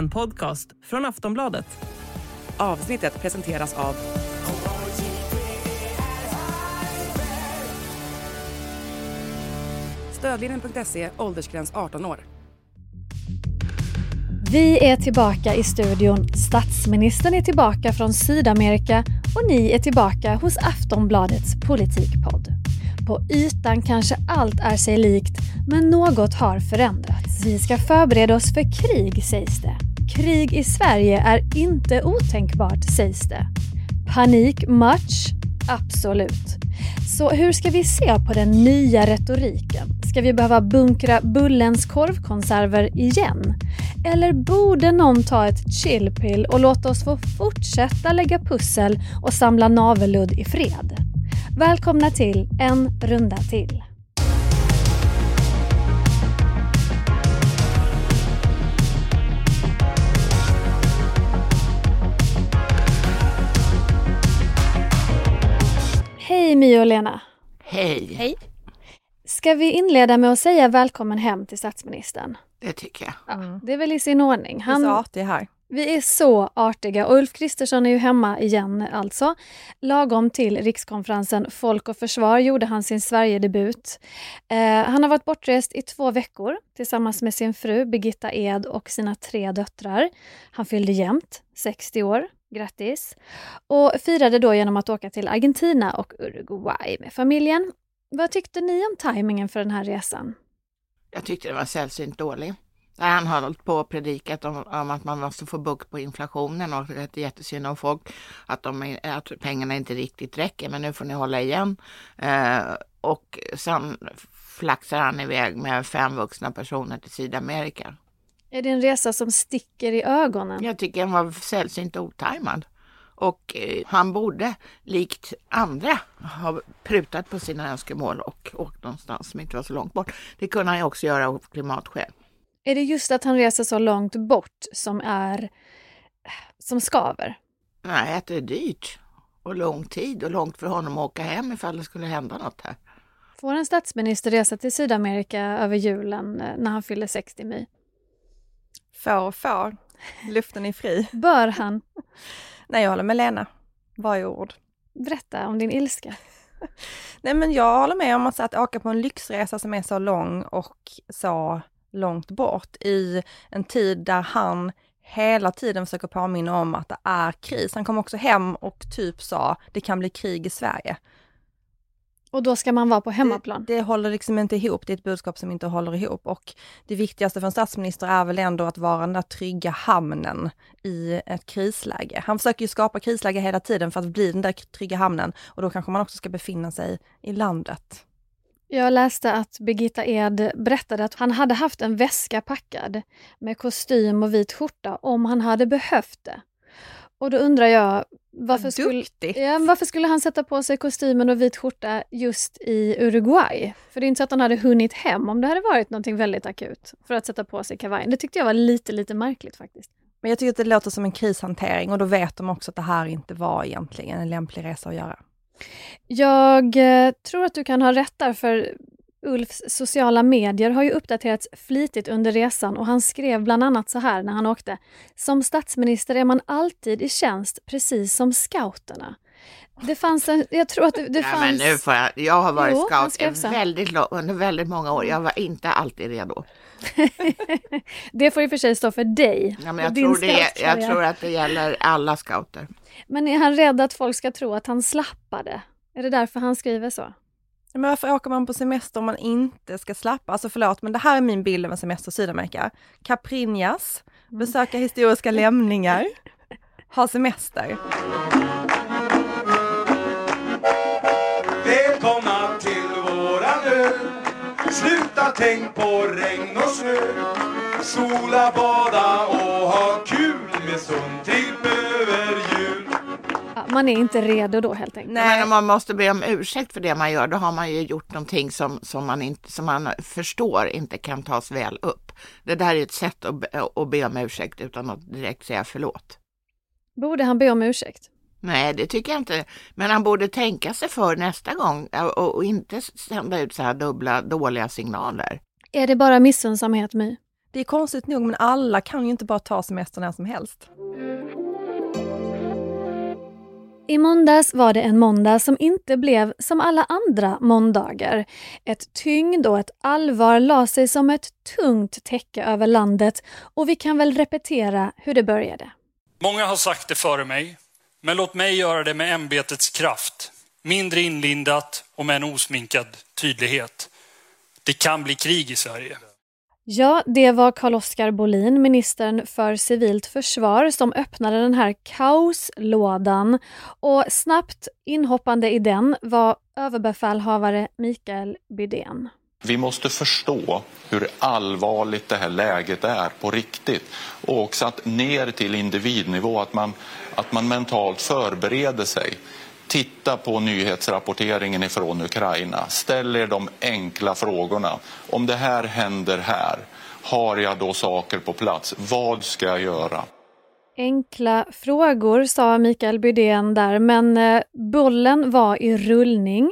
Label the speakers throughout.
Speaker 1: En podcast från Aftonbladet.
Speaker 2: Avsnittet presenteras av Stödlinjen.se, åldersgräns 18 år.
Speaker 3: Vi är tillbaka i studion. Statsministern är tillbaka från Sydamerika och ni är tillbaka hos Aftonbladets politikpodd. På ytan kanske allt är sig likt, men något har förändrats. Vi ska förbereda oss för krig, sägs det. Krig i Sverige är inte otänkbart, sägs det. Panik much? Absolut. Så hur ska vi se på den nya retoriken? Ska vi behöva bunkra Bullens korvkonserver igen? Eller borde någon ta ett chillpill och låta oss få fortsätta lägga pussel och samla navelludd i fred? Välkomna till En runda till. My och Lena!
Speaker 4: Hej.
Speaker 3: Hej! Ska vi inleda med att säga välkommen hem till statsministern?
Speaker 4: Det tycker jag.
Speaker 3: Ja, Det är väl i sin ordning.
Speaker 5: Han...
Speaker 3: Han,
Speaker 5: så artig här.
Speaker 3: vi är så artiga och Ulf Kristersson är ju hemma igen alltså. Lagom till rikskonferensen Folk och Försvar gjorde han sin Sverigedebut. Eh, han har varit bortrest i två veckor tillsammans med sin fru Birgitta Ed och sina tre döttrar. Han fyllde jämnt, 60 år. Grattis! Och firade då genom att åka till Argentina och Uruguay med familjen. Vad tyckte ni om tajmingen för den här resan?
Speaker 4: Jag tyckte det var sällsynt dålig. Han har hållit på och predikat om, om att man måste få bukt på inflationen och att det är jättesynd om folk, att, de, att pengarna inte riktigt räcker, men nu får ni hålla igen. Eh, och sen flaxar han iväg med fem vuxna personer till Sydamerika.
Speaker 3: Är det en resa som sticker i ögonen?
Speaker 4: Jag tycker han var sällsynt otajmad. Och eh, han borde, likt andra, ha prutat på sina önskemål och åkt någonstans som inte var så långt bort. Det kunde han ju också göra av klimatskäl.
Speaker 3: Är det just att han reser så långt bort som är som skaver?
Speaker 4: Nej, att det är dyrt och lång tid och långt för honom att åka hem ifall det skulle hända något här.
Speaker 3: Får en statsminister resa till Sydamerika över julen eh, när han fyller 60 my?
Speaker 5: Får och får. Luften är fri.
Speaker 3: Bör han?
Speaker 5: Nej, jag håller med Lena. Varje ord.
Speaker 3: Berätta om din ilska.
Speaker 5: Nej, men jag håller med om att, att åka på en lyxresa som är så lång och så långt bort i en tid där han hela tiden försöker påminna om att det är kris. Han kom också hem och typ sa det kan bli krig i Sverige.
Speaker 3: Och då ska man vara på hemmaplan?
Speaker 5: Det, det håller liksom inte ihop, det är ett budskap som inte håller ihop och det viktigaste för en statsminister är väl ändå att vara den där trygga hamnen i ett krisläge. Han försöker ju skapa krisläge hela tiden för att bli den där trygga hamnen och då kanske man också ska befinna sig i landet.
Speaker 3: Jag läste att Birgitta Ed berättade att han hade haft en väska packad med kostym och vit skjorta om han hade behövt det. Och då undrar jag, varför skulle, ja, varför skulle han sätta på sig kostymen och vit skjorta just i Uruguay? För det är inte så att han hade hunnit hem om det hade varit någonting väldigt akut för att sätta på sig kavajen. Det tyckte jag var lite, lite märkligt faktiskt.
Speaker 5: Men jag tycker att det låter som en krishantering och då vet de också att det här inte var egentligen en lämplig resa att göra.
Speaker 3: Jag eh, tror att du kan ha rätt där för Ulfs sociala medier har ju uppdaterats flitigt under resan och han skrev bland annat så här när han åkte. Som statsminister är man alltid i tjänst, precis som scouterna. Det fanns en, jag tror att det, det fanns...
Speaker 4: men nu får jag, jag har varit
Speaker 3: Jo,
Speaker 4: scout väldigt, lång- under väldigt många år. Jag var inte alltid redo.
Speaker 3: det får i och för sig stå för dig.
Speaker 4: Ja, men jag, tror det, jag tror att det gäller alla scouter.
Speaker 3: Men är han rädd att folk ska tro att han slappade? Är det därför han skriver så?
Speaker 5: Men varför åker man på semester om man inte ska slappa? Alltså förlåt, men det här är min bild av en semester i Sydamerika. Caprinjas, besöka historiska lämningar, ha semester.
Speaker 6: Välkomna till våran ö Sluta tänk på regn och snö Sola, bada och ha kul med sån
Speaker 3: man är inte redo då helt enkelt.
Speaker 4: Men om man måste be om ursäkt för det man gör, då har man ju gjort någonting som, som, man, inte, som man förstår inte kan tas väl upp. Det där är ett sätt att, be- att be om ursäkt utan att direkt säga förlåt.
Speaker 3: Borde han be om ursäkt?
Speaker 4: Nej, det tycker jag inte. Men han borde tänka sig för nästa gång och, och inte sända ut så här dubbla dåliga signaler.
Speaker 3: Är det bara missunnsamhet My?
Speaker 5: Det är konstigt nog, men alla kan ju inte bara ta semester när som helst.
Speaker 3: I måndags var det en måndag som inte blev som alla andra måndagar. Ett tyngd och ett allvar la sig som ett tungt täcke över landet och vi kan väl repetera hur det började.
Speaker 7: Många har sagt det före mig, men låt mig göra det med ämbetets kraft. Mindre inlindat och med en osminkad tydlighet. Det kan bli krig i Sverige.
Speaker 3: Ja, det var Carl-Oskar Bolin, ministern för civilt försvar, som öppnade den här kaoslådan. Och snabbt inhoppande i den var överbefälhavare Mikael Bydén.
Speaker 8: Vi måste förstå hur allvarligt det här läget är på riktigt och också att ner till individnivå, att man, att man mentalt förbereder sig. Titta på nyhetsrapporteringen ifrån Ukraina. Ställ er de enkla frågorna. Om det här händer här, har jag då saker på plats? Vad ska jag göra?
Speaker 3: Enkla frågor, sa Mikael Bydén där, men eh, bollen var i rullning.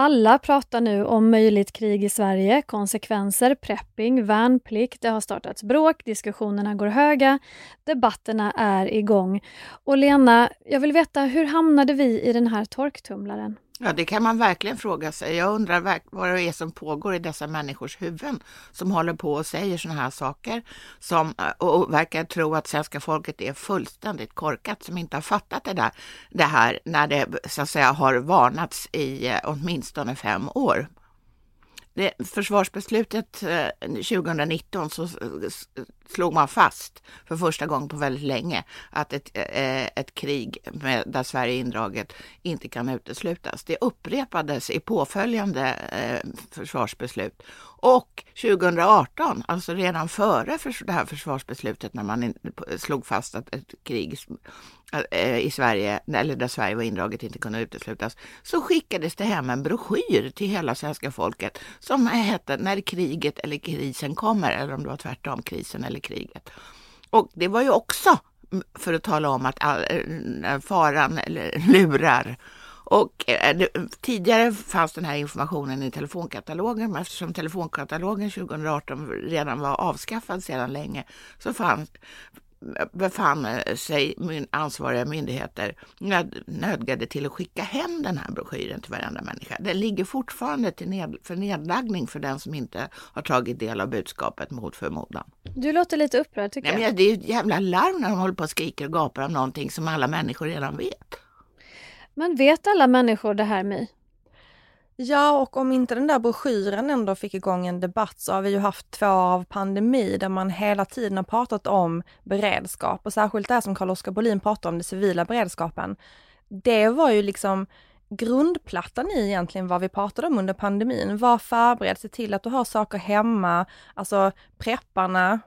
Speaker 3: Alla pratar nu om möjligt krig i Sverige, konsekvenser, prepping, värnplikt. Det har startats bråk, diskussionerna går höga, debatterna är igång. Och Lena, jag vill veta, hur hamnade vi i den här torktumlaren?
Speaker 4: Ja, det kan man verkligen fråga sig. Jag undrar vad det är som pågår i dessa människors huvuden som håller på och säger sådana här saker som, eh, och verkar tro att svenska folket är fullständigt korkat som inte har fattat det, där, det här när det så att säga har varnats i eh, åtminstone fem år. Det, försvarsbeslutet eh, 2019 så slog man fast för första gången på väldigt länge att ett, eh, ett krig med, där Sverige är indraget inte kan uteslutas. Det upprepades i påföljande eh, försvarsbeslut och 2018, alltså redan före för det här försvarsbeslutet när man slog fast att ett krig eh, i Sverige, eller där Sverige var indraget, inte kunde uteslutas, så skickades det hem en broschyr till hela svenska folket som hette När kriget eller krisen kommer, eller om det var tvärtom, krisen eller kriget. Och det var ju också för att tala om att all, eh, faran lurar och eh, tidigare fanns den här informationen i telefonkatalogen, men eftersom telefonkatalogen 2018 redan var avskaffad sedan länge så fanns, befann eh, sig ansvariga myndigheter nödgade till att skicka hem den här broschyren till varenda människa. Den ligger fortfarande till ned, för nedlaggning för den som inte har tagit del av budskapet mot förmodan.
Speaker 3: Du låter lite upprörd tycker
Speaker 4: Nej,
Speaker 3: jag.
Speaker 4: Men det är ju ett jävla larm när de håller på och skriker och gapar om någonting som alla människor redan vet.
Speaker 3: Men vet alla människor det här My?
Speaker 5: Ja, och om inte den där broschyren ändå fick igång en debatt så har vi ju haft två år av pandemi där man hela tiden har pratat om beredskap och särskilt det här som Carl-Oskar Bolin pratar om, den civila beredskapen. Det var ju liksom grundplattan i egentligen vad vi pratade om under pandemin. Var förberedd, se till att du har saker hemma, alltså prepparna,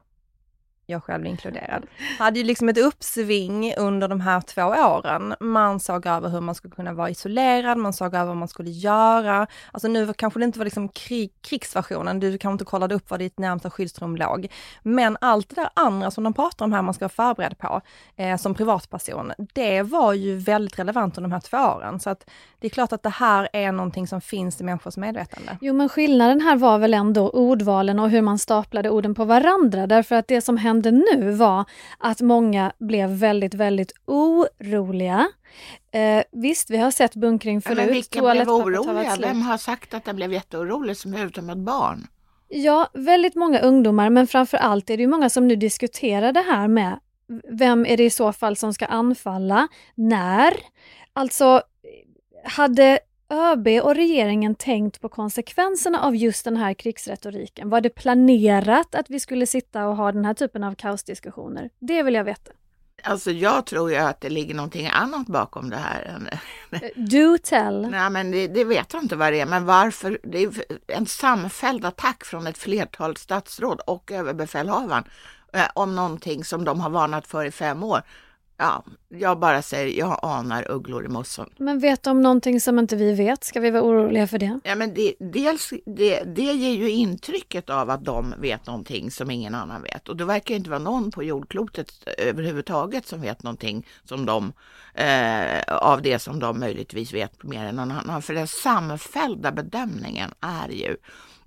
Speaker 5: jag själv inkluderad, hade ju liksom ett uppsving under de här två åren. Man såg över hur man skulle kunna vara isolerad, man såg över vad man skulle göra. Alltså nu kanske det inte var liksom krig, krigsversionen, du kanske inte kollade upp var ditt närmsta skyddsrum låg. Men allt det där andra som de pratar om här, man ska vara förberedd på eh, som privatperson, det var ju väldigt relevant under de här två åren. Så att det är klart att det här är någonting som finns i människors medvetande.
Speaker 3: Jo, men skillnaden här var väl ändå ordvalen och hur man staplade orden på varandra, därför att det som hände hände nu var att många blev väldigt, väldigt oroliga. Eh, visst, vi har sett bunkring förut.
Speaker 4: Men vilka blev oroliga? Vem har sagt att den blev jätteorolig som utom ett barn?
Speaker 3: Ja, väldigt många ungdomar, men framför allt är det många som nu diskuterar det här med vem är det i så fall som ska anfalla? När? Alltså, hade ÖB och regeringen tänkt på konsekvenserna av just den här krigsretoriken? Var det planerat att vi skulle sitta och ha den här typen av kaosdiskussioner? Det vill jag veta.
Speaker 4: Alltså jag tror ju att det ligger någonting annat bakom det här.
Speaker 3: Eh, do tell.
Speaker 4: Nej, men det, det, vet jag inte vad det är, men varför? Det är en samfälld attack från ett flertal statsråd och överbefälhavaren eh, om någonting som de har varnat för i fem år. Ja, jag bara säger, jag anar ugglor i mossen.
Speaker 3: Men vet de någonting som inte vi vet? Ska vi vara oroliga för det?
Speaker 4: Ja, men det, dels, det, det ger ju intrycket av att de vet någonting som ingen annan vet. Och det verkar inte vara någon på jordklotet överhuvudtaget som vet någonting som de, eh, av det som de möjligtvis vet mer än någon annan. För den samfällda bedömningen är ju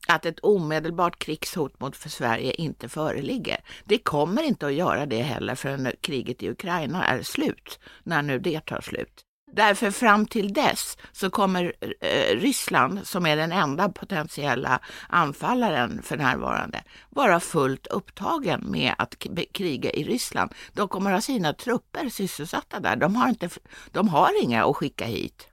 Speaker 4: att ett omedelbart krigshot mot för Sverige inte föreligger. Det kommer inte att göra det heller förrän kriget i Ukraina är slut, när nu det tar slut. Därför fram till dess så kommer eh, Ryssland, som är den enda potentiella anfallaren för närvarande, vara fullt upptagen med att kriga i Ryssland. De kommer ha sina trupper sysselsatta där. De har, inte, de har inga att skicka hit.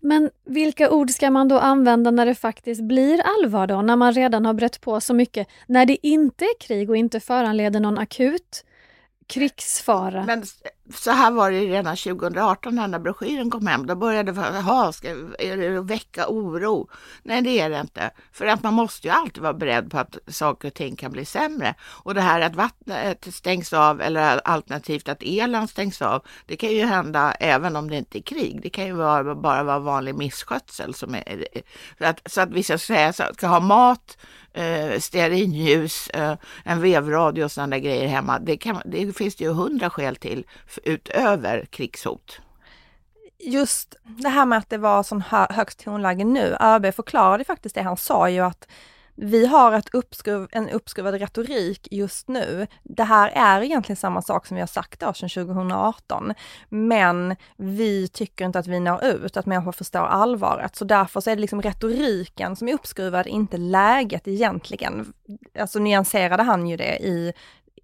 Speaker 3: Men vilka ord ska man då använda när det faktiskt blir allvar då? När man redan har brett på så mycket? När det inte är krig och inte föranleder någon akut krigsfara?
Speaker 4: Men så här var det redan 2018 när broschyren kom hem. Då började folk, jaha, ska, är det att väcka oro? Nej, det är det inte. För att man måste ju alltid vara beredd på att saker och ting kan bli sämre. Och det här att vattnet stängs av eller alternativt att elen stängs av, det kan ju hända även om det inte är krig. Det kan ju vara, bara vara vanlig misskötsel. Som är, så, att, så att vissa säga, ska ha mat, eh, stearinljus, eh, en vevradio och sådana grejer hemma. Det, kan, det finns det ju hundra skäl till utöver krigshot.
Speaker 5: Just det här med att det var sån hö högst tonläge nu. ÖB förklarade faktiskt det. Han sa ju att vi har ett uppskruv, en uppskruvad retorik just nu. Det här är egentligen samma sak som vi har sagt då sedan 2018. Men vi tycker inte att vi når ut, att människor förstår allvaret. Så därför så är det liksom retoriken som är uppskruvad, inte läget egentligen. Alltså nyanserade han ju det i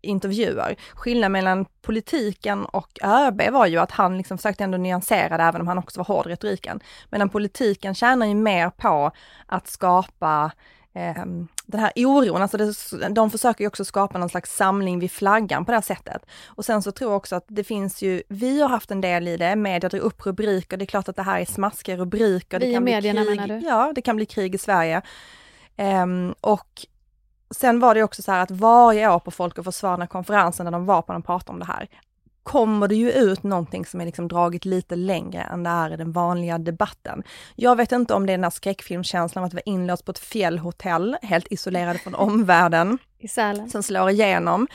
Speaker 5: intervjuer. Skillnaden mellan politiken och ÖB var ju att han liksom försökte ändå nyansera det, även om han också var hård i retoriken. Medan politiken tjänar ju mer på att skapa eh, den här oron, alltså det, de försöker ju också skapa någon slags samling vid flaggan på det här sättet. Och sen så tror jag också att det finns ju, vi har haft en del i det, media drar upp rubriker, det är klart att det här är smaskiga rubriker.
Speaker 3: Vi
Speaker 5: det kan
Speaker 3: medierna
Speaker 5: bli krig,
Speaker 3: menar du?
Speaker 5: Ja, det kan bli krig i Sverige. Um, och sen var det också så här att varje år på Folk och Försvar, konferensen när de var på, de pratade om det här, kommer det ju ut någonting som är liksom dragit lite längre än det är i den vanliga debatten. Jag vet inte om det är den här skräckfilmskänslan av att vara inlåst på ett fjällhotell, helt isolerade från omvärlden.
Speaker 3: I Sälen.
Speaker 5: Som slår igenom.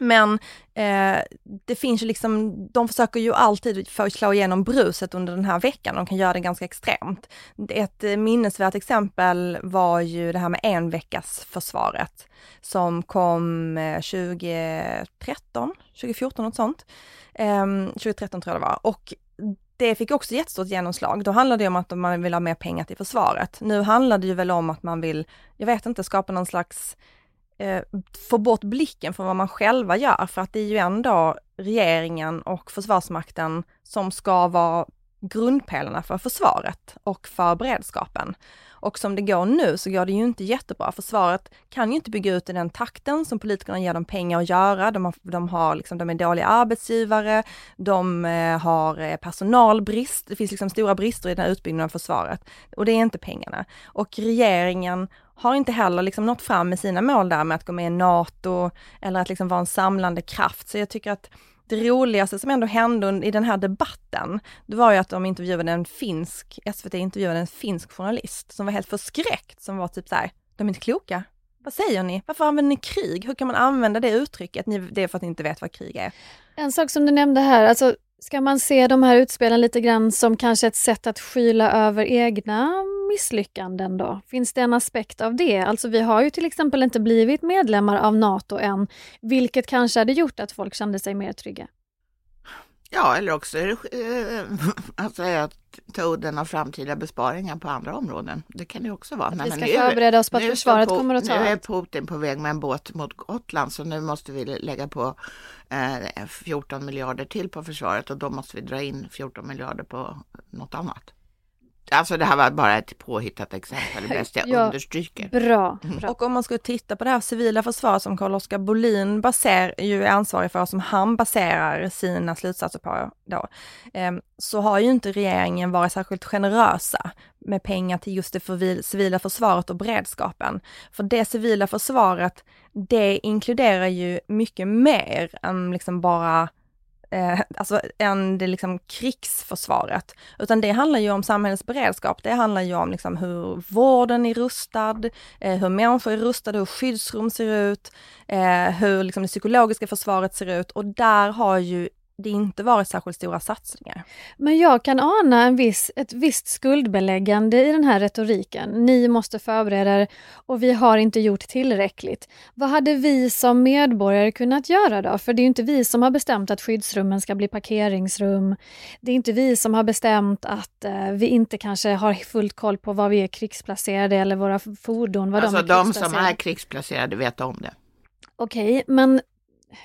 Speaker 5: Men eh, det finns ju liksom, de försöker ju alltid få slå igenom bruset under den här veckan. De kan göra det ganska extremt. Ett eh, minnesvärt exempel var ju det här med en veckas försvaret som kom eh, 2013, 2014 något sånt. Eh, 2013 tror jag det var. Och det fick också jättestort genomslag. Då handlade det om att man vill ha mer pengar till försvaret. Nu handlar det ju väl om att man vill, jag vet inte, skapa någon slags eh, få bort blicken från vad man själva gör, för att det är ju ändå regeringen och Försvarsmakten som ska vara grundpelarna för försvaret och för beredskapen. Och som det går nu så går det ju inte jättebra. Försvaret kan ju inte bygga ut i den takten som politikerna ger dem pengar att göra. De, har, de, har liksom, de är dåliga arbetsgivare, de eh, har eh, personalbrist, det finns liksom stora brister i den här utbyggnaden av försvaret. Och det är inte pengarna. Och regeringen har inte heller liksom nått fram med sina mål där med att gå med i NATO eller att liksom vara en samlande kraft. Så jag tycker att det roligaste som ändå hände i den här debatten, det var ju att de intervjuade en finsk, SVT intervjuade en finsk journalist som var helt förskräckt, som var typ så här, de är inte kloka. Vad säger ni? Varför använder ni krig? Hur kan man använda det uttrycket? Ni, det är för att ni inte vet vad krig är.
Speaker 3: En sak som du nämnde här, alltså ska man se de här utspelen lite grann som kanske ett sätt att skyla över egna misslyckanden då? Finns det en aspekt av det? Alltså vi har ju till exempel inte blivit medlemmar av NATO än, vilket kanske hade gjort att folk kände sig mer trygga.
Speaker 4: Ja, eller också är det alltså att ta udden av framtida besparingar på andra områden. Det kan det också vara.
Speaker 3: Att vi ska förbereda oss på att försvaret
Speaker 4: på,
Speaker 3: kommer att ta
Speaker 4: Nu är Putin på väg med en båt mot Gotland så nu måste vi lägga på eh, 14 miljarder till på försvaret och då måste vi dra in 14 miljarder på något annat. Alltså det här var bara ett påhittat exempel, bäst jag ja, understryker.
Speaker 3: Bra, mm. bra.
Speaker 5: Och om man skulle titta på det här civila försvaret som Carl-Oskar Bolin baser, ju är ansvarig för, som han baserar sina slutsatser på då, eh, så har ju inte regeringen varit särskilt generösa med pengar till just det civila försvaret och beredskapen. För det civila försvaret, det inkluderar ju mycket mer än liksom bara eh, alltså än det liksom krigsförsvaret. Utan det handlar ju om samhällets beredskap. Det handlar ju om liksom hur vården är rustad, eh, hur människor är rustade, hur skyddsrum ser ut, eh, hur liksom det psykologiska försvaret ser ut och där har ju det inte varit särskilt stora satsningar.
Speaker 3: Men jag kan ana en viss, ett visst skuldbeläggande i den här retoriken. Ni måste förbereda er och vi har inte gjort tillräckligt. Vad hade vi som medborgare kunnat göra då? För det är inte vi som har bestämt att skyddsrummen ska bli parkeringsrum. Det är inte vi som har bestämt att eh, vi inte kanske har fullt koll på var vi är krigsplacerade eller våra fordon, var
Speaker 4: Alltså
Speaker 3: de är
Speaker 4: de som är krigsplacerade vet om det.
Speaker 3: Okej, men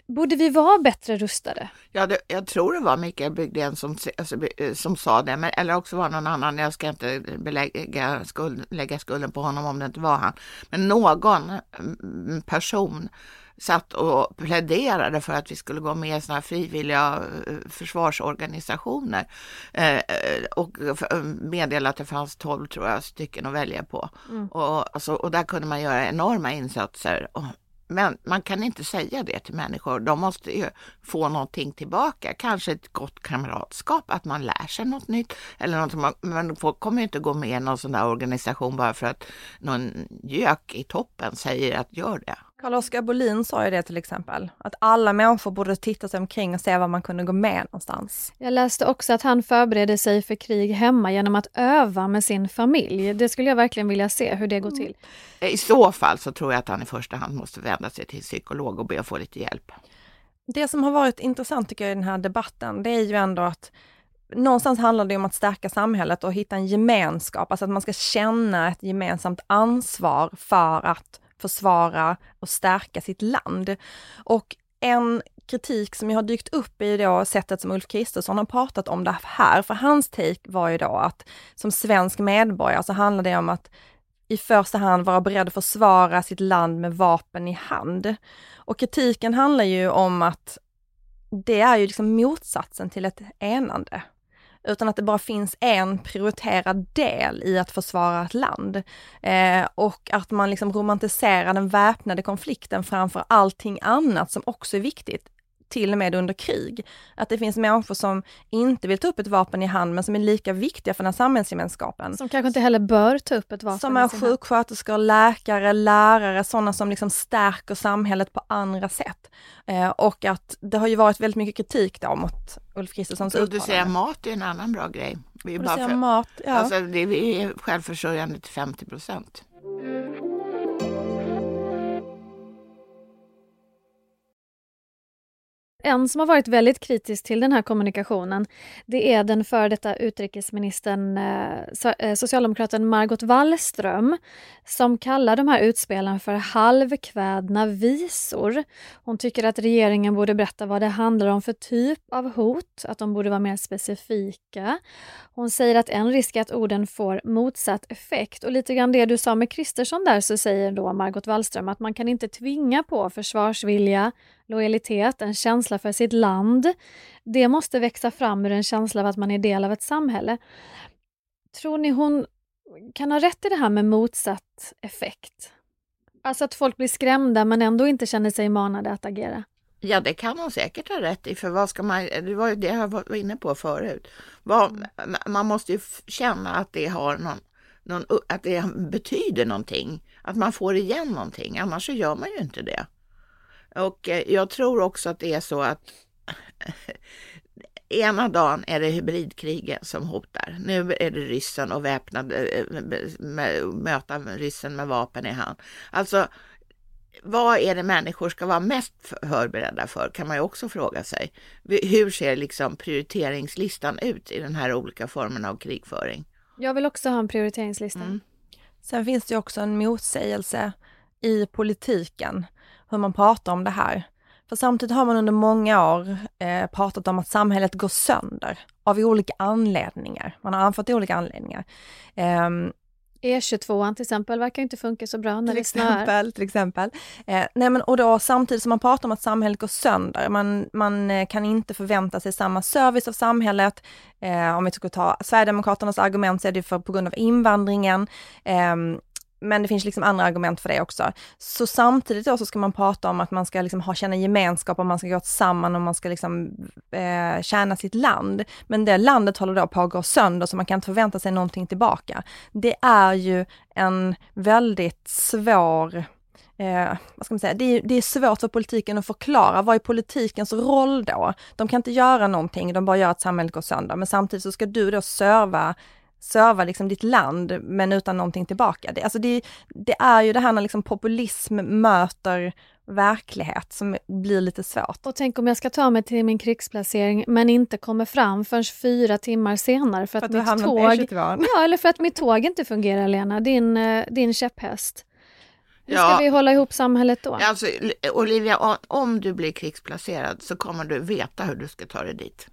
Speaker 3: borde vi vara bättre rustade?
Speaker 4: Ja, det, jag tror det var Mikael Bygdén som, alltså, eh, som sa det, men, eller också var någon annan. Jag ska inte belägga skuld, lägga skulden på honom om det inte var han. Men någon mm, person satt och pläderade för att vi skulle gå med i sådana frivilliga eh, försvarsorganisationer eh, eh, och meddela att det fanns 12 tror jag stycken att välja på. Och, alltså, och där kunde man göra enorma insatser. Och, men man kan inte säga det till människor. De måste ju få någonting tillbaka. Kanske ett gott kamratskap, att man lär sig något nytt. Eller något, men folk kommer ju inte gå med i någon sån där organisation bara för att någon gök i toppen säger att gör det.
Speaker 5: Carl-Oskar Bolin sa ju det till exempel, att alla människor borde titta sig omkring och se var man kunde gå med någonstans.
Speaker 3: Jag läste också att han förbereder sig för krig hemma genom att öva med sin familj. Det skulle jag verkligen vilja se hur det går till.
Speaker 4: I så fall så tror jag att han i första hand måste vända sig till psykolog och be att få lite hjälp.
Speaker 5: Det som har varit intressant tycker jag i den här debatten, det är ju ändå att någonstans handlar det om att stärka samhället och hitta en gemenskap, alltså att man ska känna ett gemensamt ansvar för att försvara och stärka sitt land. Och en kritik som har dykt upp i då sättet som Ulf Kristersson har pratat om det här, för hans take var ju då att som svensk medborgare så handlar det om att i första hand vara beredd att försvara sitt land med vapen i hand. Och kritiken handlar ju om att det är ju liksom motsatsen till ett enande. Utan att det bara finns en prioriterad del i att försvara ett land. Eh, och att man liksom romantiserar den väpnade konflikten framför allting annat som också är viktigt till och med under krig. Att det finns människor som inte vill ta upp ett vapen i hand men som är lika viktiga för den här samhällsgemenskapen.
Speaker 3: Som kanske inte heller bör ta upp ett vapen
Speaker 5: Som är sjuksköterskor, läkare, lärare, sådana som liksom stärker samhället på andra sätt. Eh, och att det har ju varit väldigt mycket kritik då mot Ulf Kristerssons
Speaker 4: Producera
Speaker 5: uttalande.
Speaker 4: mat är en annan bra grej. Vi är bara
Speaker 5: Producera
Speaker 4: för,
Speaker 5: mat, ja.
Speaker 4: alltså, det, vi är självförsörjande till 50 procent.
Speaker 3: En som har varit väldigt kritisk till den här kommunikationen, det är den före detta utrikesministern, eh, eh, socialdemokraten Margot Wallström, som kallar de här utspelen för halvkvädna visor. Hon tycker att regeringen borde berätta vad det handlar om för typ av hot, att de borde vara mer specifika. Hon säger att en risk är att orden får motsatt effekt och lite grann det du sa med Kristersson där så säger då Margot Wallström att man kan inte tvinga på försvarsvilja, lojalitet, en känsla för sitt land. Det måste växa fram ur en känsla av att man är del av ett samhälle. Tror ni hon kan ha rätt i det här med motsatt effekt? Alltså att folk blir skrämda men ändå inte känner sig manade att agera.
Speaker 4: Ja, det kan hon säkert ha rätt i, för vad ska man, det var ju det jag var inne på förut. Vad, Man måste ju känna att det har någon, någon, att det betyder någonting, att man får igen någonting, annars så gör man ju inte det. Och eh, jag tror också att det är så att ena dagen är det hybridkriget som hotar. Nu är det ryssen och väpnad, eh, med, möta ryssen med vapen i hand. Alltså, vad är det människor ska vara mest förberedda för kan man ju också fråga sig. Hur ser liksom prioriteringslistan ut i den här olika formerna av krigföring?
Speaker 3: Jag vill också ha en prioriteringslista.
Speaker 4: Mm.
Speaker 5: Sen finns det ju också en motsägelse i politiken, hur man pratar om det här. För samtidigt har man under många år eh, pratat om att samhället går sönder av olika anledningar. Man har anfört olika anledningar. Ehm,
Speaker 3: E22 till exempel verkar inte funka så bra när
Speaker 5: till
Speaker 3: det snöar.
Speaker 5: exempel, till exempel. Eh, nej men, och då samtidigt som man pratar om att samhället går sönder, man, man eh, kan inte förvänta sig samma service av samhället. Eh, om vi ska ta Sverigedemokraternas argument så är det för, på grund av invandringen. Ehm, men det finns liksom andra argument för det också. Så samtidigt då så ska man prata om att man ska liksom ha, känna gemenskap och man ska gå samman och man ska liksom eh, tjäna sitt land. Men det landet håller då på att gå sönder så man kan inte förvänta sig någonting tillbaka. Det är ju en väldigt svår eh, vad ska man säga, det är, det är svårt för politiken att förklara, vad är politikens roll då? De kan inte göra någonting, de bara gör att samhället går sönder, men samtidigt så ska du då serva serva liksom ditt land men utan någonting tillbaka. Det, alltså det, det är ju det här när liksom populism möter verklighet som blir lite svårt.
Speaker 3: Och tänk om jag ska ta mig till min krigsplacering men inte kommer fram förrän fyra timmar senare för att,
Speaker 5: för att
Speaker 3: mitt tåg... Ja, eller för att mitt tåg inte fungerar Lena, din, eh, din käpphäst. Hur ska vi hålla ihop samhället då?
Speaker 4: Alltså, Olivia, om du blir krigsplacerad så kommer du veta hur du ska ta dig dit.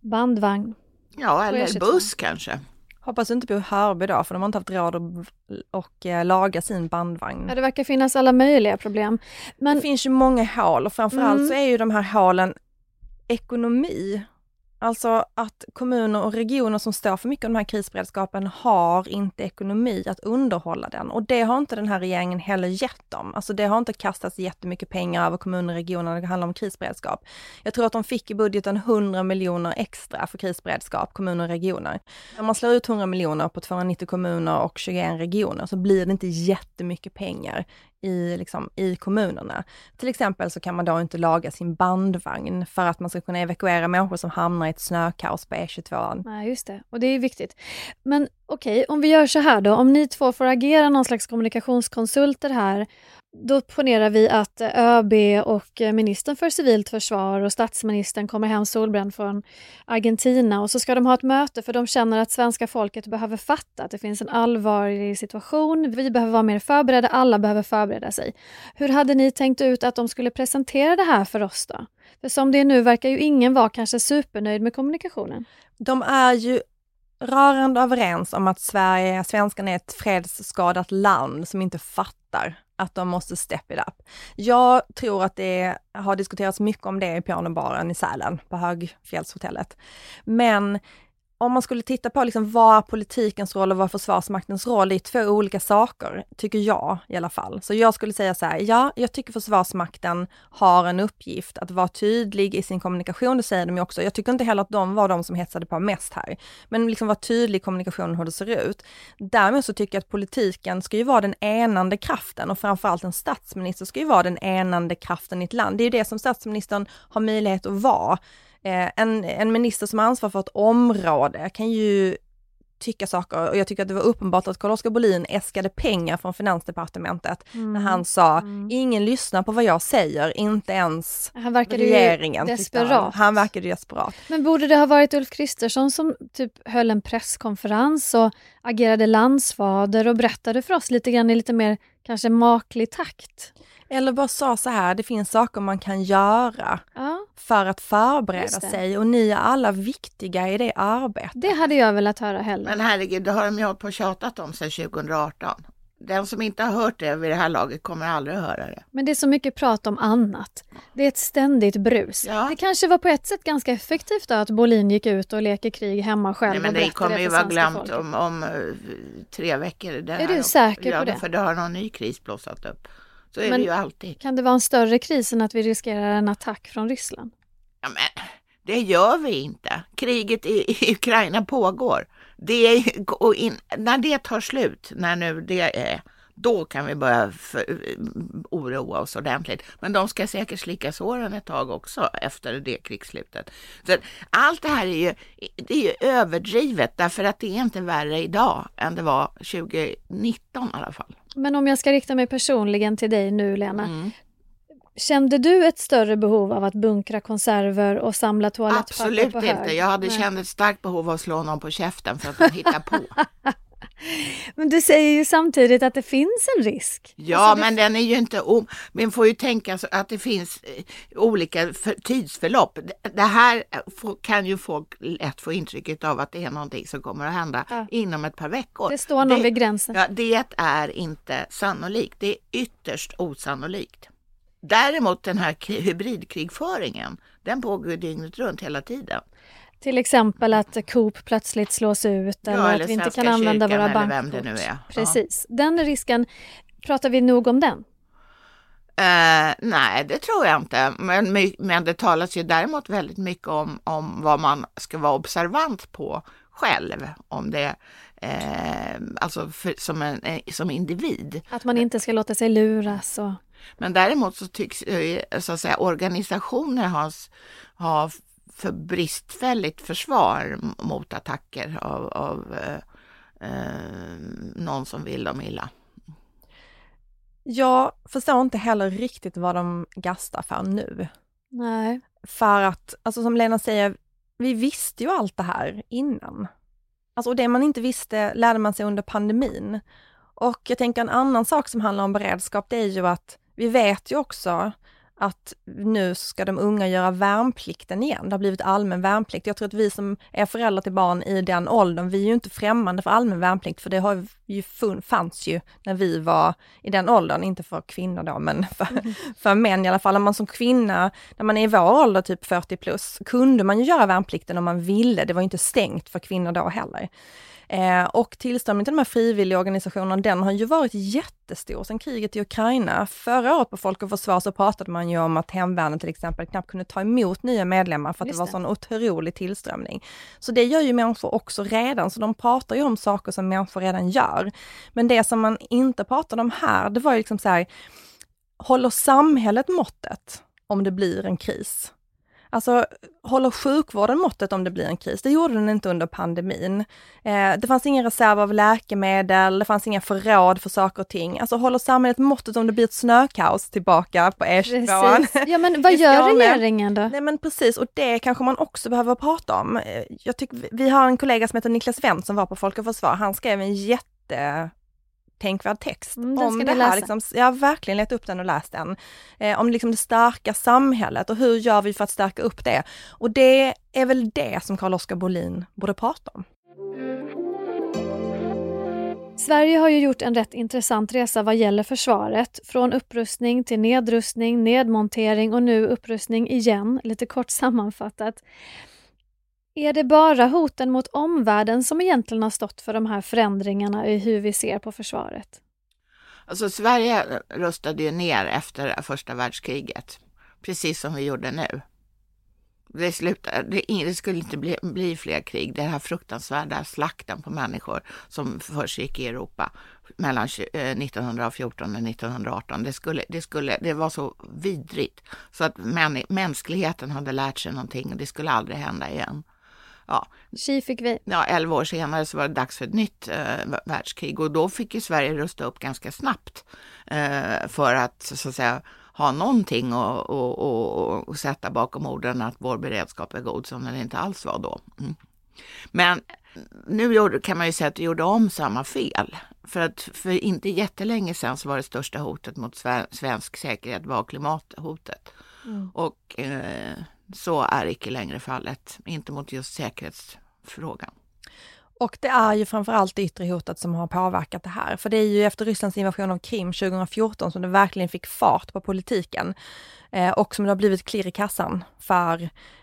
Speaker 3: Bandvagn.
Speaker 4: Ja, eller buss kanske.
Speaker 5: Hoppas du inte bor i Hörby då, för de har inte haft råd att och, eh, laga sin bandvagn.
Speaker 3: Ja, det verkar finnas alla möjliga problem.
Speaker 5: Men... Det finns ju många hål och framförallt mm. så är ju de här hålen ekonomi. Alltså att kommuner och regioner som står för mycket av den här krisberedskapen har inte ekonomi att underhålla den och det har inte den här regeringen heller gett dem. Alltså det har inte kastats jättemycket pengar över kommuner och regioner när det handlar om krisberedskap. Jag tror att de fick i budgeten 100 miljoner extra för krisberedskap, kommuner och regioner. Om man slår ut 100 miljoner på 290 kommuner och 21 regioner så blir det inte jättemycket pengar i, liksom, i kommunerna. Till exempel så kan man då inte laga sin bandvagn för att man ska kunna evakuera människor som hamnar i ett snökaos på E22.
Speaker 3: Nej, just det. Och det är viktigt. Men okej, okay, om vi gör så här då, om ni två får agera någon slags kommunikationskonsulter här då ponerar vi att ÖB och ministern för civilt försvar och statsministern kommer hem solbränd från Argentina och så ska de ha ett möte för de känner att svenska folket behöver fatta att det finns en allvarlig situation. Vi behöver vara mer förberedda, alla behöver förbereda sig. Hur hade ni tänkt ut att de skulle presentera det här för oss då? För som det är nu verkar ju ingen vara kanske supernöjd med kommunikationen.
Speaker 5: De är ju rörande överens om att Sverige, svenskarna är ett fredsskadat land som inte fattar att de måste step it up. Jag tror att det har diskuterats mycket om det i pianobaren i Sälen på Högfjällshotellet. Men om man skulle titta på liksom vad är politikens roll och vad är Försvarsmaktens roll, det är två olika saker, tycker jag i alla fall. Så jag skulle säga så här, ja, jag tycker Försvarsmakten har en uppgift att vara tydlig i sin kommunikation, det säger de ju också. Jag tycker inte heller att de var de som hetsade på mest här, men liksom vara tydlig i kommunikationen hur det ser ut. Däremot så tycker jag att politiken ska ju vara den enande kraften och framförallt en statsminister ska ju vara den enande kraften i ett land. Det är ju det som statsministern har möjlighet att vara en, en minister som har ansvar för ett område kan ju tycka saker och jag tycker att det var uppenbart att Carl-Oskar Bolin äskade pengar från finansdepartementet mm. när han sa mm. ingen lyssnar på vad jag säger, inte ens
Speaker 3: han verkade regeringen. Ju desperat.
Speaker 5: Han. han verkade desperat.
Speaker 3: Men borde det ha varit Ulf Kristersson som typ höll en presskonferens och agerade landsfader och berättade för oss lite grann i lite mer kanske maklig takt?
Speaker 5: Eller bara sa så här, det finns saker man kan göra ja. för att förbereda sig och ni är alla viktiga i det arbetet.
Speaker 3: Det hade jag velat höra hellre.
Speaker 4: Men herregud, det har de ju hållit på och tjatat om sedan 2018. Den som inte har hört det vid det här laget kommer aldrig att höra det.
Speaker 3: Men det är så mycket prat om annat. Det är ett ständigt brus. Ja. Det kanske var på ett sätt ganska effektivt då att Bolin gick ut och leker krig hemma själv
Speaker 4: Nej, men
Speaker 3: och
Speaker 4: det kommer ju vara glömt om, om, uh, tre veckor.
Speaker 3: Det är du säker på det?
Speaker 4: För det har någon ny kris blossat upp. Så är men det ju alltid.
Speaker 3: Kan det vara en större kris än att vi riskerar en attack från Ryssland?
Speaker 4: Ja, men det gör vi inte. Kriget i, i Ukraina pågår. Det är, och in, när det tar slut, när nu det är, då kan vi börja oroa oss ordentligt. Men de ska säkert slicka såren ett tag också efter det krigsslutet. Så allt det här är ju, det är ju överdrivet därför att det är inte värre idag än det var 2019 i alla fall.
Speaker 3: Men om jag ska rikta mig personligen till dig nu Lena. Mm. Kände du ett större behov av att bunkra konserver och samla toalettpapper
Speaker 4: Absolut
Speaker 3: på hög?
Speaker 4: inte. Jag hade känt ett starkt behov av att slå någon på käften för att de hittar på.
Speaker 3: Men du säger ju samtidigt att det finns en risk.
Speaker 4: Ja, alltså men den är ju inte om... Man får ju tänka att det finns eh, olika tidsförlopp. Det här kan ju folk lätt få intrycket av att det är någonting som kommer att hända ja. inom ett par veckor.
Speaker 3: Det står någon det, vid gränsen.
Speaker 4: Ja, det är inte sannolikt. Det är ytterst osannolikt. Däremot den här hybridkrigföringen, den pågår dygnet runt hela tiden.
Speaker 3: Till exempel att Coop plötsligt slås ut eller, ja, eller att vi inte kan använda våra bankkort. Precis. Ja. Den risken, pratar vi nog om den?
Speaker 4: Uh, nej, det tror jag inte. Men, men det talas ju däremot väldigt mycket om, om vad man ska vara observant på själv om det, eh, alltså för, som, en, eh, som individ.
Speaker 3: Att man inte ska låta sig luras och...
Speaker 4: Men däremot så tycks eh, så att säga, organisationer ha, ha för bristfälligt försvar mot attacker av, av eh, eh, någon som vill dem illa.
Speaker 5: Jag förstår inte heller riktigt vad de gastar för nu.
Speaker 3: Nej.
Speaker 5: För att, alltså som Lena säger, vi visste ju allt det här innan. Alltså och det man inte visste lärde man sig under pandemin. Och jag tänker en annan sak som handlar om beredskap, det är ju att vi vet ju också att nu ska de unga göra värnplikten igen. Det har blivit allmän värnplikt. Jag tror att vi som är föräldrar till barn i den åldern, vi är ju inte främmande för allmän värnplikt, för det har ju fanns ju när vi var i den åldern, inte för kvinnor då, men för, mm. för män i alla fall. Om man som kvinna, när man är i vår ålder, typ 40 plus, kunde man ju göra värnplikten om man ville. Det var inte stängt för kvinnor då heller. Eh, och tillströmningen till de här frivilliga organisationerna, den har ju varit jättestor sedan kriget i Ukraina. Förra året på Folk och Försvar så pratade man ju om att hemvärnet till exempel knappt kunde ta emot nya medlemmar för att Just det var sån otrolig tillströmning. Så det gör ju människor också redan, så de pratar ju om saker som människor redan gör. Men det som man inte pratade om här, det var ju liksom så här, håller samhället måttet om det blir en kris? Alltså, håller sjukvården måttet om det blir en kris? Det gjorde den inte under pandemin. Eh, det fanns ingen reserv av läkemedel, det fanns inga förråd för saker och ting. Alltså håller samhället måttet om det blir ett snökaos tillbaka på
Speaker 3: E22? Ja men vad gör regeringen då?
Speaker 5: Nej men precis, och det kanske man också behöver prata om. Eh, jag tycker, vi har en kollega som heter Niklas Wendt som var på Folk och Försvar, han skrev en jätte tänkvärd text
Speaker 3: mm,
Speaker 5: om det här. Liksom, jag har verkligen letat upp den och läst den. Eh, om liksom det starka samhället och hur gör vi för att stärka upp det? Och det är väl det som Carl-Oskar Bolin borde prata om.
Speaker 3: Sverige har ju gjort en rätt intressant resa vad gäller försvaret. Från upprustning till nedrustning, nedmontering och nu upprustning igen, lite kort sammanfattat. Är det bara hoten mot omvärlden som egentligen har stått för de här förändringarna i hur vi ser på försvaret?
Speaker 4: Alltså Sverige rustade ju ner efter första världskriget, precis som vi gjorde nu. Det, slutade, det, skulle inte bli, bli, fler krig. Den här fruktansvärda slakten på människor som försiggick i Europa mellan 1914 eh, och 1918. Det, skulle, det, skulle, det var så vidrigt så att män, mänskligheten hade lärt sig någonting och det skulle aldrig hända igen.
Speaker 3: Ja. Tji fick vi.
Speaker 4: Ja, elva år senare så var det dags för ett nytt eh, världskrig och då fick ju Sverige rusta upp ganska snabbt eh, för att så att säga ha någonting och, och, och, och, sätta bakom orden att vår beredskap är god som den inte alls var då. Mm. Men nu kan man ju säga att vi gjorde om samma fel. För att för inte jättelänge sedan så var det största hotet mot svensk säkerhet var klimathotet. Mm. Och eh, så är icke längre fallet, inte mot just säkerhetsfrågan.
Speaker 5: Och det är ju framförallt det yttre hotet som har påverkat det här. För det är ju efter Rysslands invasion av Krim 2014 som det verkligen fick fart på politiken. Eh, och som det har blivit klirr i kassan för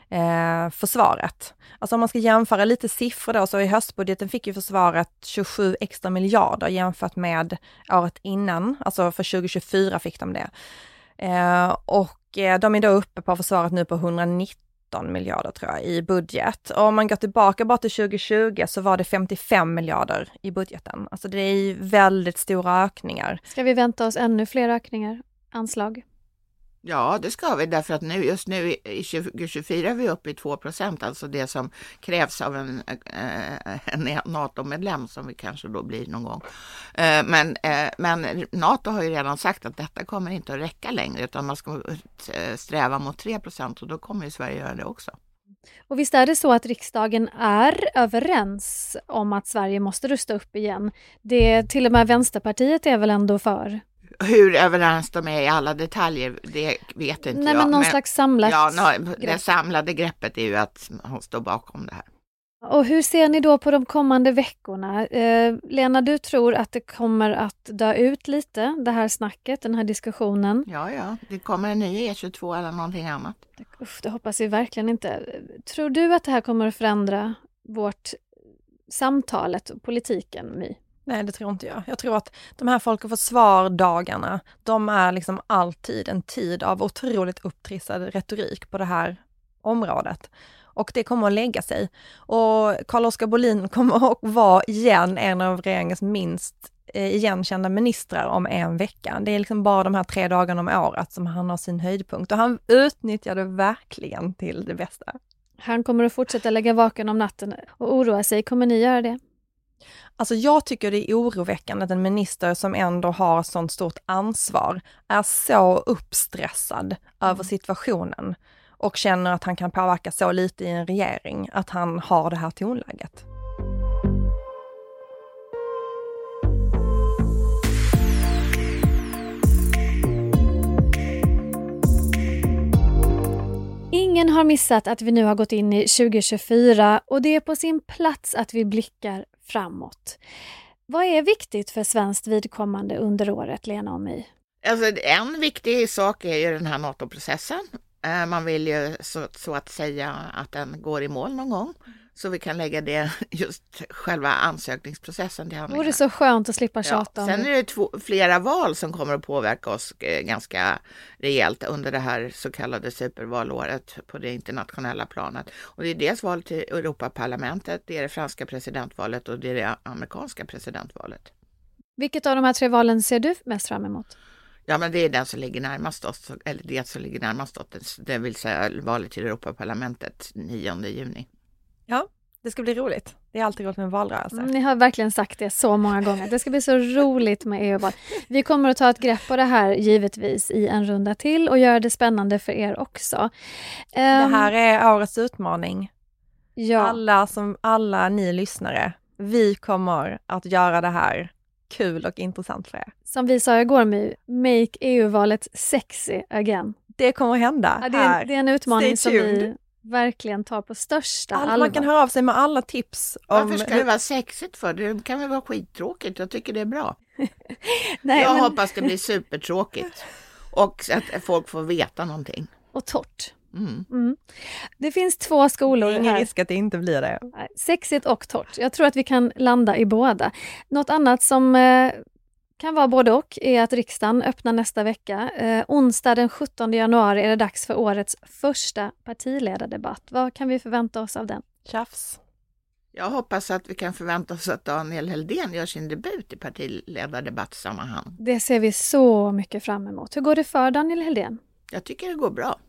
Speaker 5: eh, försvaret. Alltså om man ska jämföra lite siffror då, så i höstbudgeten fick ju försvaret 27 extra miljarder jämfört med året innan, alltså för 2024 fick de det. Eh, och Eh, de är då uppe på försvaret nu på 119 miljarder tror jag i budget. Och om man går tillbaka bara till 2020 så var det 55 miljarder i budgeten. Alltså det är ju väldigt stora ökningar.
Speaker 3: Ska vi vänta oss ännu fler ökningar, anslag?
Speaker 4: Ja, det ska vi därför att nu, just nu i 2024 är vi uppe i 2 procent, alltså det som krävs av en, eh, en NATO-medlem som vi kanske då blir någon gång. Eh, men, eh, men NATO har ju redan sagt att detta kommer inte att räcka längre utan man ska sträva mot 3 procent och då kommer ju Sverige göra det också.
Speaker 3: Och visst är det så att riksdagen är överens om att Sverige måste rusta upp igen? Det, till och med Vänsterpartiet är väl ändå för?
Speaker 4: Hur överens de är i alla detaljer, det vet inte
Speaker 3: Nej,
Speaker 4: jag.
Speaker 3: Men någon men, slags samlat
Speaker 4: ja, Det samlade greppet är ju att hon står bakom det här.
Speaker 3: Och hur ser ni då på de kommande veckorna? Eh, Lena, du tror att det kommer att dö ut lite, det här snacket, den här diskussionen?
Speaker 4: Ja, ja, det kommer en ny E22 eller någonting annat.
Speaker 3: Uff, det hoppas vi verkligen inte. Tror du att det här kommer att förändra vårt samtalet och politiken, My?
Speaker 5: Nej, det tror inte jag. Jag tror att de här Folk och Försvar-dagarna, de är liksom alltid en tid av otroligt upptrissad retorik på det här området. och det kommer att lägga sig. Och Carl-Oskar Bolin kommer att vara igen en av regeringens minst eh, igenkända ministrar om en vecka. Det är liksom bara de här tre dagarna om året som han har sin höjdpunkt och han utnyttjar det verkligen till det bästa.
Speaker 3: Han kommer att fortsätta lägga vaken om natten och oroa sig. Kommer ni göra det?
Speaker 5: Alltså jag tycker det är oroväckande att en minister som ändå har sånt stort ansvar är så uppstressad över situationen och känner att han kan påverka så lite i en regering, att han har det här tonläget.
Speaker 3: Ingen har missat att vi nu har gått in i 2024 och det är på sin plats att vi blickar framåt. Vad är viktigt för svenskt vidkommande under året, Lena och My?
Speaker 4: Alltså, en viktig sak är ju den här NATO-processen. Eh, man vill ju så, så att säga att den går i mål någon gång. Så vi kan lägga det, just själva ansökningsprocessen till
Speaker 3: Det
Speaker 4: handlingarna.
Speaker 3: vore så skönt att slippa
Speaker 4: Ja,
Speaker 3: tjata om
Speaker 4: sen
Speaker 3: det.
Speaker 4: är det två, flera val som kommer att påverka oss eh, ganska rejält under det här så kallade supervalåret på det internationella planet. Och det är dels valet till Europaparlamentet, det är det franska presidentvalet och det är det amerikanska presidentvalet.
Speaker 3: Vilket av de här tre valen ser du mest fram emot?
Speaker 4: Ja, men det är den som ligger närmast oss, eller det som ligger närmast oss, det vill säga valet till Europaparlamentet 9 juni.
Speaker 5: Ja, det ska bli roligt. Det är alltid roligt med en valrörelse.
Speaker 3: Mm, Ni har verkligen sagt det så många gånger. Det ska bli så roligt med EU-val. Vi kommer att ta ett grepp på det här givetvis i en runda till och göra det spännande för er också.
Speaker 5: Det
Speaker 3: Ehm,
Speaker 5: här är årets utmaning.
Speaker 3: ja.
Speaker 5: Alla, som, alla ni lyssnare, vi kommer att göra det här kul och intressant för er.
Speaker 3: Som vi sa igår, My, make EU-valet sexy again.
Speaker 5: Det kommer att hända
Speaker 3: Ja, det,
Speaker 5: här.
Speaker 3: är, det är en utmaning som vi. Verkligen tar på största
Speaker 5: Alla,
Speaker 3: allvar.
Speaker 5: man kan höra av sig med alla tips. Om
Speaker 4: Varför ska det vara sexigt för? Det kan väl vara skittråkigt? Jag tycker det är bra.
Speaker 3: Nej,
Speaker 4: jag
Speaker 3: men,
Speaker 4: hoppas det blir supertråkigt och att folk får veta någonting.
Speaker 3: Och torrt.
Speaker 4: Mm.
Speaker 3: Mm. Det finns två skolor
Speaker 5: Ingen
Speaker 3: här.
Speaker 5: risk att det inte blir det.
Speaker 3: Sexigt och torrt. Jag tror att vi kan landa i båda. Något annat som eh, kan vara både och är att riksdagen öppnar nästa vecka. Eh, onsdag den 17 januari är det dags för årets första partiledardebatt. Vad kan vi förvänta oss av den?
Speaker 5: Tjafs.
Speaker 4: Jag hoppas att vi kan förvänta oss att Daniel Heldén gör sin debut i partiledardebattsammanhang.
Speaker 3: Det ser vi så mycket fram emot. Hur går det för Daniel Heldén?
Speaker 4: Jag tycker det går bra.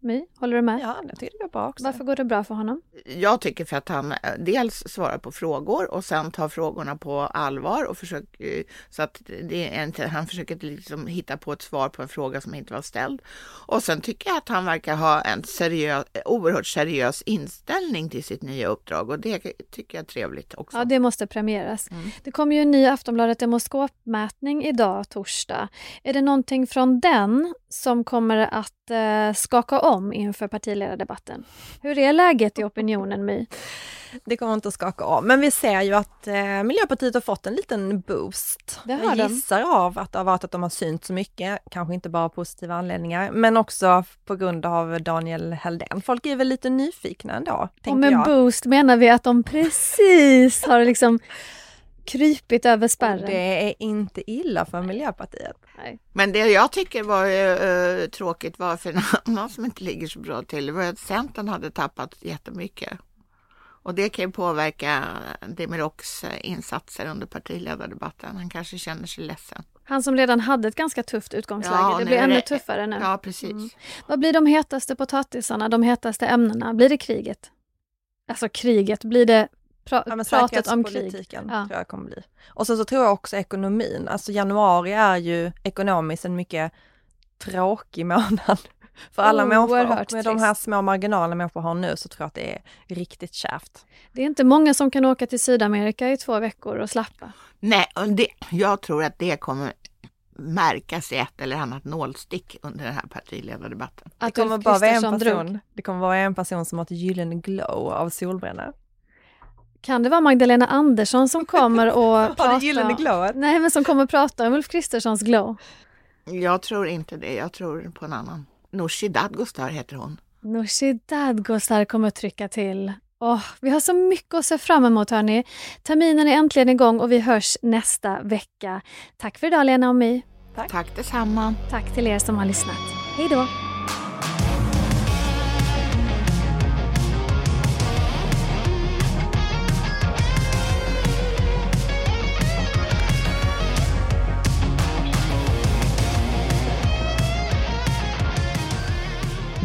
Speaker 3: My, håller du med?
Speaker 5: Ja, jag tycker det går bra också.
Speaker 3: Varför går det bra för honom?
Speaker 4: Jag tycker för att han eh, dels svarar på frågor och sen tar frågorna på allvar och försöker så att det är inte, han försöker liksom hitta på ett svar på en fråga som inte var ställd. Och sen tycker jag att han verkar ha en seriös, oerhört seriös inställning till sitt nya uppdrag och det tycker jag är trevligt också.
Speaker 3: Ja, det måste premieras.
Speaker 4: Mm.
Speaker 3: Det kommer ju en ny Aftonbladet Demoskopmätning idag, torsdag. Är det någonting från den som kommer att eh, skaka om inför partiledardebatten? Hur är läget i opinionen, My?
Speaker 5: Det kommer inte att skaka om. Men vi ser ju att eh, Miljöpartiet har fått en liten boost.
Speaker 3: Det har
Speaker 5: jag
Speaker 3: de.
Speaker 5: gissar av att det har varit att de har synts så mycket, kanske inte bara av positiva anledningar, men också på grund av Daniel Heldén. Folk är väl lite nyfikna ändå,
Speaker 3: Och
Speaker 5: tänker
Speaker 3: med
Speaker 5: jag.
Speaker 3: boost menar vi att de precis har liksom krypit över
Speaker 5: Och
Speaker 3: spärren.
Speaker 5: det är inte illa för Miljöpartiet.
Speaker 3: Nej.
Speaker 4: Men det jag tycker var eh, tråkigt var för en annan som inte ligger så bra till, det var att Centern hade tappat jättemycket. Och det kan ju påverka Demiroks eh, insatser under partiledardebatten. Han kanske känner sig ledsen.
Speaker 3: Han som redan hade ett ganska tufft utgångsläge,
Speaker 4: Ja,
Speaker 3: det blir ännu
Speaker 4: det-
Speaker 3: tuffare nu.
Speaker 4: Ja, precis.
Speaker 3: Mm. Vad blir de hetaste potatisarna, de hetaste ämnena? Blir det kriget? Alltså kriget, blir det pra-
Speaker 5: Ja, men
Speaker 3: pratet om krig? Ja.
Speaker 5: tror jag kommer bli. Och sen så tror jag också ekonomin, alltså januari är ju ekonomiskt en mycket tråkig månad för alla människor.
Speaker 3: Oerhört
Speaker 5: Och med de här
Speaker 3: trist.
Speaker 5: små marginalerna människor har nu så tror jag att det är riktigt kärvt.
Speaker 3: Det är inte många som kan åka till Sydamerika i två veckor och slappa.
Speaker 4: Nej, och det, jag tror att det kommer märkas i ett eller annat nålstick under den här partiledardebatten.
Speaker 5: Det
Speaker 3: Att
Speaker 5: kommer
Speaker 3: Ulf
Speaker 5: bara vara en person,
Speaker 3: drog.
Speaker 5: det kommer vara en person som har ett gyllene glow av solbränna.
Speaker 3: Kan det vara Magdalena Andersson som kommer och
Speaker 5: det gyllene?
Speaker 3: Nej, men som kommer att prata om Ulf Kristerssons glow.
Speaker 4: Jag tror inte det, jag tror på en annan. Nooshi Dadgostar heter hon.
Speaker 3: Nooshi Dadgostar kommer att trycka till. Åh, vi har så mycket att se fram emot hörni. Terminen är äntligen igång och vi hörs nästa vecka. Tack för idag Lena och My.
Speaker 4: Tack detsamma.
Speaker 3: Tack till er som har lyssnat. Hej då!